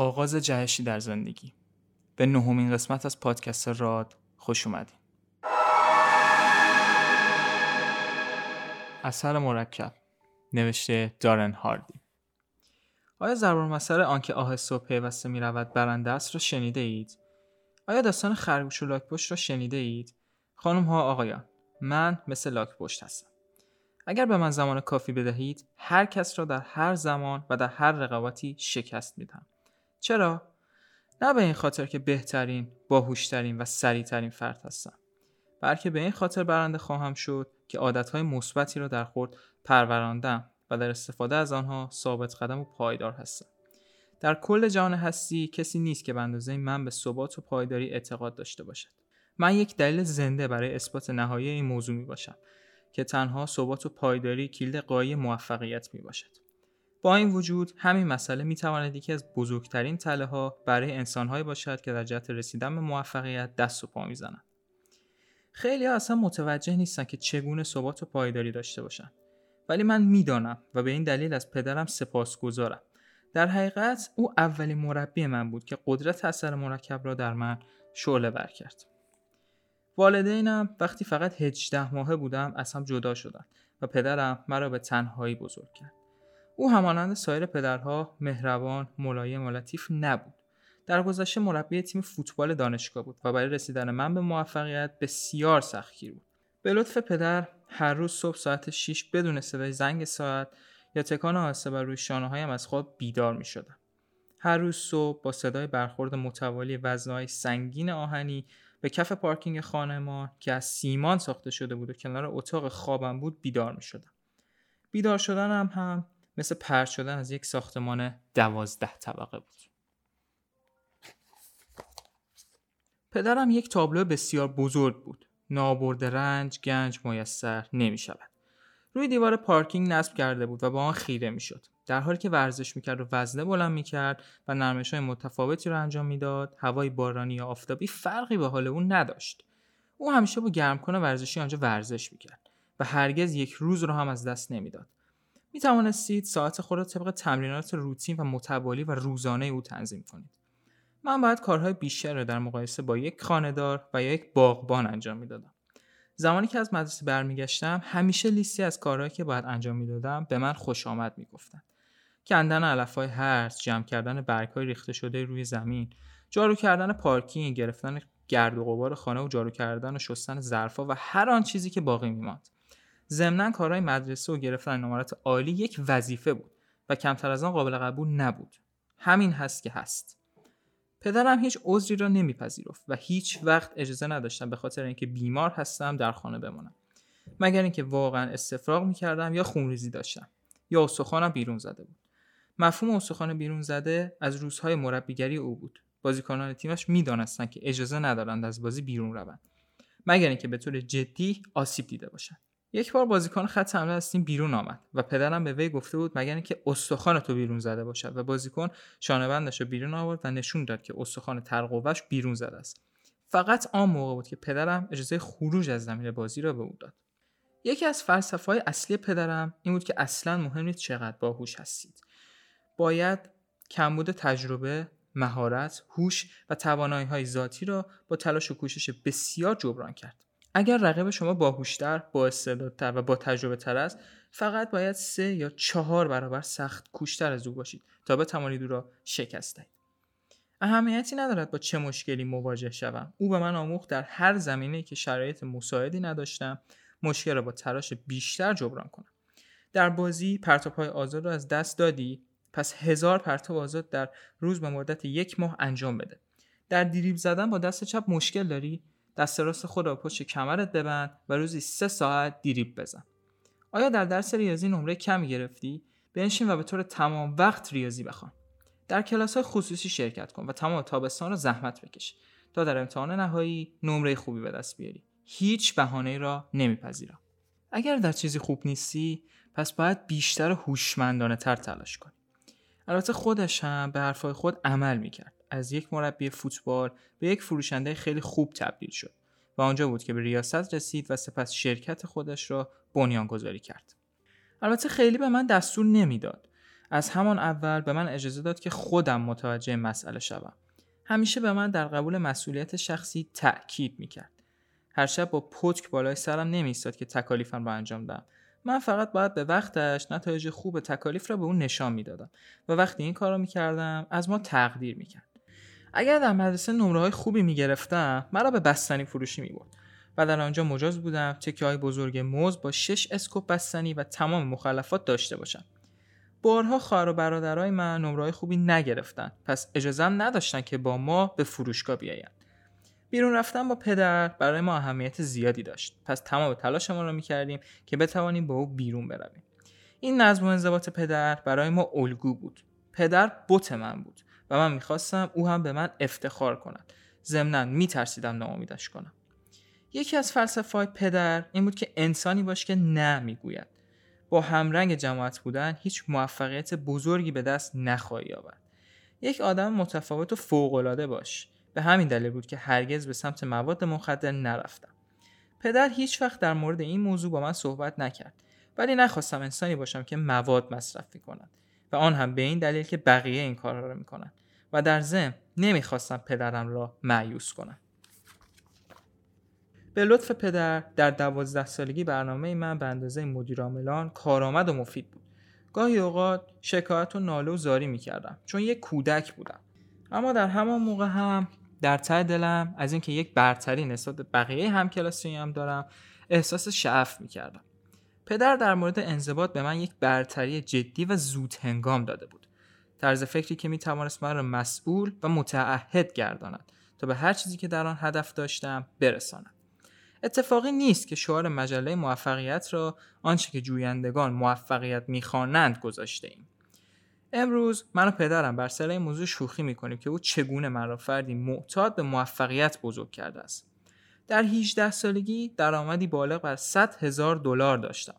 آغاز جهشی در زندگی. به نهمین قسمت از پادکست راد خوش اومدین. اثر مرکب. نوشته دارن هاردی. آیا ضرب المثل آنکه آهسته و پیوسته می رود برنده است را شنیده اید؟ آیا داستان خرگوش و لاکپشت را شنیده اید؟ خانم ها آقایان من مثل لاکپشت هستم. اگر به من زمان کافی بدهید هر کس را در هر زمان و در هر رقابتی شکست میدم چرا؟ نه به این خاطر که بهترین باهوشترین و سریعترین فرد هستم. بلکه به این خاطر برنده خواهم شد که عادتهای مثبتی را در خود پروراندم و در استفاده از آنها ثابت قدم و پایدار هستم. در کل جهان هستی کسی نیست که به اندازه من به ثبات و پایداری اعتقاد داشته باشد. من یک دلیل زنده برای اثبات نهایی این موضوع می باشم که تنها ثبات و پایداری کلید قایی موفقیت می باشد. با این وجود همین مسئله می تواند یکی از بزرگترین تله ها برای انسانهایی باشد که در جهت رسیدن به موفقیت دست و پا می‌زنند. خیلی ها اصلا متوجه نیستن که چگونه ثبات و پایداری داشته باشند. ولی من می‌دانم و به این دلیل از پدرم سپاسگزارم. در حقیقت او اولین مربی من بود که قدرت اثر مرکب را در من شعله ور کرد. والدینم وقتی فقط 18 ماهه بودم از هم جدا شدن و پدرم مرا به تنهایی بزرگ کرد. او همانند سایر پدرها مهربان، ملایم و لطیف نبود. در گذشته مربی تیم فوتبال دانشگاه بود و برای رسیدن من به موفقیت بسیار سختگیر بود. به لطف پدر هر روز صبح ساعت 6 بدون صدای زنگ ساعت یا تکان آهسته بر روی شانه هایم از خواب بیدار می شدم. هر روز صبح با صدای برخورد متوالی وزنهای سنگین آهنی به کف پارکینگ خانه ما که از سیمان ساخته شده بود و کنار اتاق خوابم بود بیدار می شدم. بیدار شدنم هم مثل پرد شدن از یک ساختمان دوازده طبقه بود. پدرم یک تابلو بسیار بزرگ بود. نابرد رنج گنج میسر نمی شود. روی دیوار پارکینگ نصب کرده بود و با آن خیره می شد. در حالی که ورزش می‌کرد و وزنه بلند می‌کرد و نرمش های متفاوتی رو انجام می‌داد هوای بارانی یا آفتابی فرقی به حال اون نداشت او همیشه با گرم کنه ورزشی آنجا ورزش می‌کرد و هرگز یک روز رو هم از دست نمی‌داد می توانستید ساعت خود را طبق تمرینات روتین و متوالی و روزانه او تنظیم کنید. من باید کارهای بیشتر را در مقایسه با یک خانهدار و یا یک باغبان انجام می‌دادم. زمانی که از مدرسه برمیگشتم همیشه لیستی از کارهایی که باید انجام می‌دادم به من خوش آمد می‌گفتند. کندن علفهای هرز جمع کردن برگهای ریخته شده روی زمین جارو کردن پارکینگ گرفتن گرد و غبار خانه و جارو کردن و شستن ظرفها و هر آن چیزی که باقی میماند. ضمنا کارهای مدرسه و گرفتن نمرات عالی یک وظیفه بود و کمتر از آن قابل قبول نبود. همین هست که هست. پدرم هیچ عذری را نمیپذیرفت و هیچ وقت اجازه نداشتم به خاطر اینکه بیمار هستم در خانه بمانم. مگر اینکه واقعا استفراغ می‌کردم یا خونریزی داشتم یا استخوانم بیرون زده بود. مفهوم استخوان بیرون زده از روزهای مربیگری او بود. بازیکنان تیمش می‌دانستند که اجازه ندارند از بازی بیرون روند. مگر اینکه به طور جدی آسیب دیده باشند. یک بار بازیکن خط حمله از تیم بیرون آمد و پدرم به وی گفته بود مگر اینکه استخوان تو بیرون زده باشد و بازیکن شانه‌بندش رو بیرون آورد و نشون داد که استخوان ترقوش بیرون زده است. فقط آن موقع بود که پدرم اجازه خروج از زمین بازی را به او داد. یکی از فلسفه های اصلی پدرم این بود که اصلا مهم نیست چقدر باهوش هستید. باید کمبود تجربه، مهارت، هوش و توانایی های ذاتی را با تلاش و کوشش بسیار جبران کرد. اگر رقیب شما باهوشتر، با استعدادتر و با تجربه تر است، فقط باید سه یا چهار برابر سخت کوشتر از او باشید تا بتوانید او را شکست دهید. اهمیتی ندارد با چه مشکلی مواجه شوم. او به من آموخت در هر زمینه که شرایط مساعدی نداشتم، مشکل را با تلاش بیشتر جبران کنم. در بازی پرتوپای آزاد را از دست دادی پس هزار پرتاب آزاد در روز به مدت یک ماه انجام بده در دیریب زدن با دست چپ مشکل داری دست راست خود را پشت کمرت ببند و روزی سه ساعت دیریب بزن. آیا در درس ریاضی نمره کمی گرفتی؟ بنشین و به طور تمام وقت ریاضی بخوان. در کلاس های خصوصی شرکت کن و تمام تابستان را زحمت بکش. تا در امتحان نهایی نمره خوبی به دست بیاری. هیچ بهانه را نمیپذیرم. اگر در چیزی خوب نیستی پس باید بیشتر هوشمندانه تر تلاش کنی. البته خودش هم به حرفای خود عمل می‌کرد. از یک مربی فوتبال به یک فروشنده خیلی خوب تبدیل شد و آنجا بود که به ریاست رسید و سپس شرکت خودش را بنیان گذاری کرد. البته خیلی به من دستور نمی‌داد. از همان اول به من اجازه داد که خودم متوجه مسئله شوم. همیشه به من در قبول مسئولیت شخصی تأکید می‌کرد. هر شب با پتک بالای سرم نمیستاد که تکالیفم را انجام دهم. من فقط باید به وقتش نتایج خوب تکالیف را به اون نشان می‌دادم و وقتی این کار را می‌کردم از ما تقدیر می‌کرد. اگر در مدرسه نمره های خوبی می‌گرفتم مرا به بستنی فروشی می‌برد. و در آنجا مجاز بودم تکه های بزرگ موز با شش اسکوپ بستنی و تمام مخلفات داشته باشم. بارها خواهر و برادرای من نمره خوبی نگرفتن پس اجازم نداشتن که با ما به فروشگاه بیایند. بیرون رفتن با پدر برای ما اهمیت زیادی داشت. پس تمام تلاشمان را می‌کردیم که بتوانیم با او بیرون برویم. این نظم و انضباط پدر برای ما الگو بود. پدر بت من بود. و من می‌خواستم او هم به من افتخار کند. ضمنا میترسیدم ناامیدش کنم. یکی از فلسفه پدر این بود که انسانی باش که نه می‌گوید. با همرنگ جماعت بودن هیچ موفقیت بزرگی به دست نخواهی آورد یک آدم متفاوت و فوقالعاده باش. به همین دلیل بود که هرگز به سمت مواد مخدر نرفتم. پدر هیچ وقت در مورد این موضوع با من صحبت نکرد. ولی نخواستم انسانی باشم که مواد مصرف کند و آن هم به این دلیل که بقیه این کارها را می‌کنند و در ضمن نمی‌خواستم پدرم را معیوس کنم به لطف پدر در دوازده سالگی برنامه من به اندازه مدیرعاملان کارآمد و مفید بود. گاهی اوقات شکایت و ناله و زاری می‌کردم چون یک کودک بودم. اما در همان موقع هم در ته دلم از اینکه یک برتری نسبت بقیه همکلاسی هم دارم احساس شعف می‌کردم. پدر در مورد انضباط به من یک برتری جدی و زود هنگام داده بود طرز فکری که می‌توانست من را مسئول و متعهد گرداند تا به هر چیزی که در آن هدف داشتم برسانم اتفاقی نیست که شعار مجله موفقیت را آنچه که جویندگان موفقیت می‌خوانند گذاشته ایم. امروز من و پدرم بر سر این موضوع شوخی می‌کنیم که او چگونه من را فردی معتاد به موفقیت بزرگ کرده است. در 18 سالگی درآمدی بالغ بر 100 هزار دلار داشتم.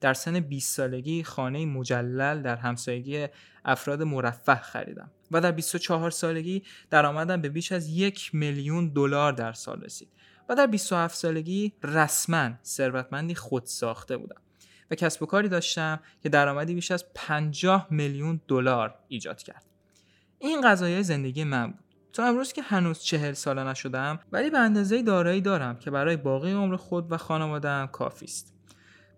در سن 20 سالگی خانه مجلل در همسایگی افراد مرفه خریدم و در 24 سالگی درآمدم به بیش از یک میلیون دلار در سال رسید و در 27 سالگی رسما ثروتمندی خود ساخته بودم و کسب و کاری داشتم که درآمدی بیش از 50 میلیون دلار ایجاد کرد این قضایای زندگی من بود تا امروز که هنوز چهل ساله نشدم ولی به اندازه دارایی دارم که برای باقی عمر خود و خانوادهام کافی است.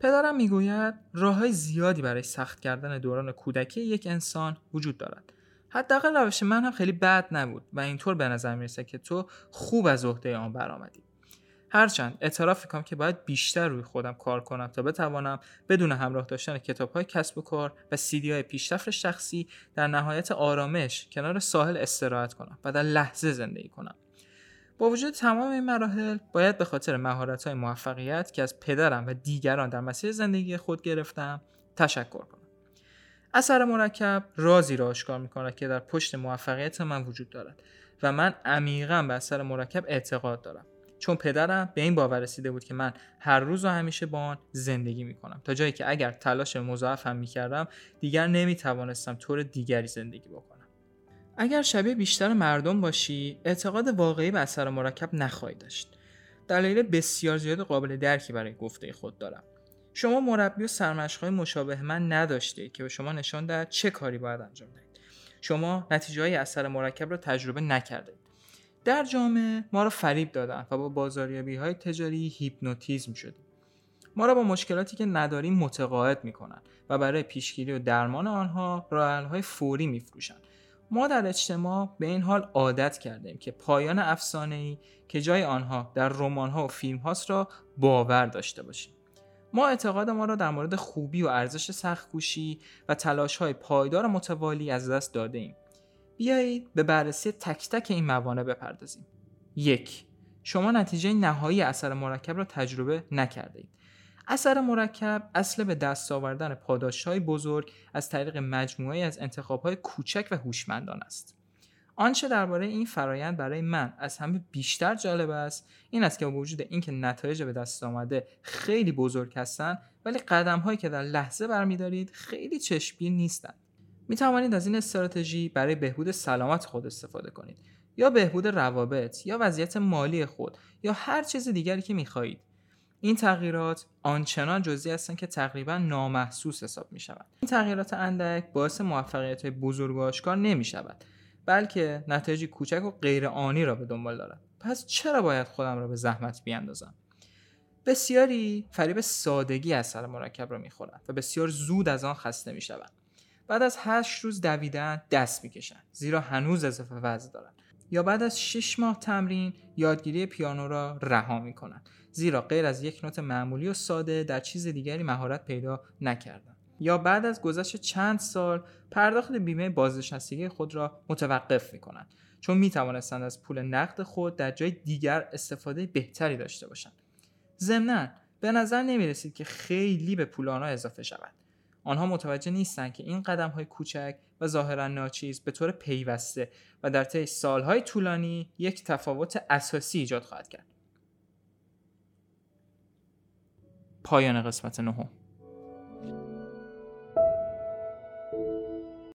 پدرم می‌گوید راه زیادی برای سخت کردن دوران کودکی یک انسان وجود دارد. حداقل روش من هم خیلی بد نبود و اینطور به نظر می‌رسه که تو خوب از عهده آن برآمدی. هرچند اعتراف می‌کنم که باید بیشتر روی خودم کار کنم تا بتوانم بدون همراه داشتن کتاب های کسب و کار و سیدی های پیشرفت شخصی در نهایت آرامش کنار ساحل استراحت کنم و در لحظه زندگی کنم. با وجود تمام این مراحل باید به خاطر مهارت های موفقیت که از پدرم و دیگران در مسیر زندگی خود گرفتم تشکر کنم. اثر مرکب رازی را آشکار می‌کند که در پشت موفقیت من وجود دارد و من عمیقا به اثر مرکب اعتقاد دارم. چون پدرم به این باور رسیده بود که من هر روز و همیشه با آن زندگی می‌کنم. تا جایی که اگر تلاش مضاعف هم می‌کردم دیگر نمی‌توانستم طور دیگری زندگی بکنم. اگر شبیه بیشتر مردم باشی اعتقاد واقعی به اثر مرکب نخواهی داشت. دلایل بسیار زیاد قابل درکی برای گفته خود دارم. شما مربی و سرمشقهای مشابه من نداشته که به شما نشان دهد چه کاری باید انجام دهید. شما نتیجه اثر مرکب را تجربه نکرده در جامعه ما را فریب دادن و با بازاریابی های تجاری هیپنوتیزم شدیم. ما را با مشکلاتی که نداریم متقاعد می‌کنند و برای پیشگیری و درمان آنها راه های فوری میفروشند ما در اجتماع به این حال عادت کردیم که پایان افسانه ای که جای آنها در رمان ها و فیلم هاست را باور داشته باشیم. ما اعتقاد ما را در مورد خوبی و ارزش سختکوشی و تلاش های پایدار متوالی از دست داده ایم بیایید به بررسی تک تک این موانع بپردازیم. یک شما نتیجه نهایی اثر مرکب را تجربه نکرده اید. اثر مرکب اصل به دست آوردن پاداش های بزرگ از طریق مجموعه از انتخاب های کوچک و هوشمندان است. آنچه درباره این فرایند برای من از همه بیشتر جالب است این است که با وجود اینکه نتایج به دست آمده خیلی بزرگ هستند ولی قدم هایی که در لحظه برمیدارید خیلی چشمگیر نیستند می توانید از این استراتژی برای بهبود سلامت خود استفاده کنید یا بهبود روابط یا وضعیت مالی خود یا هر چیز دیگری که می خواهید. این تغییرات آنچنان جزئی هستند که تقریبا نامحسوس حساب می شود. این تغییرات اندک باعث موفقیت بزرگ و آشکار نمی شود بلکه نتایجی کوچک و غیر آنی را به دنبال دارد. پس چرا باید خودم را به زحمت بیاندازم؟ بسیاری فریب سادگی اثر مرکب را می‌خورند و بسیار زود از آن خسته می‌شوند بعد از هشت روز دویدن دست می‌کشند زیرا هنوز اضافه وزن دارند یا بعد از 6 ماه تمرین یادگیری پیانو را رها می‌کنند زیرا غیر از یک نوت معمولی و ساده در چیز دیگری مهارت پیدا نکردند یا بعد از گذشت چند سال پرداخت بیمه بازنشستگی خود را متوقف می کنند چون می توانستند از پول نقد خود در جای دیگر استفاده بهتری داشته باشند. ضمنا به نظر نمی رسید که خیلی به پول آنها اضافه شود. آنها متوجه نیستند که این قدم های کوچک و ظاهرا ناچیز به طور پیوسته و در طی سالهای طولانی یک تفاوت اساسی ایجاد خواهد کرد. پایان قسمت نهم.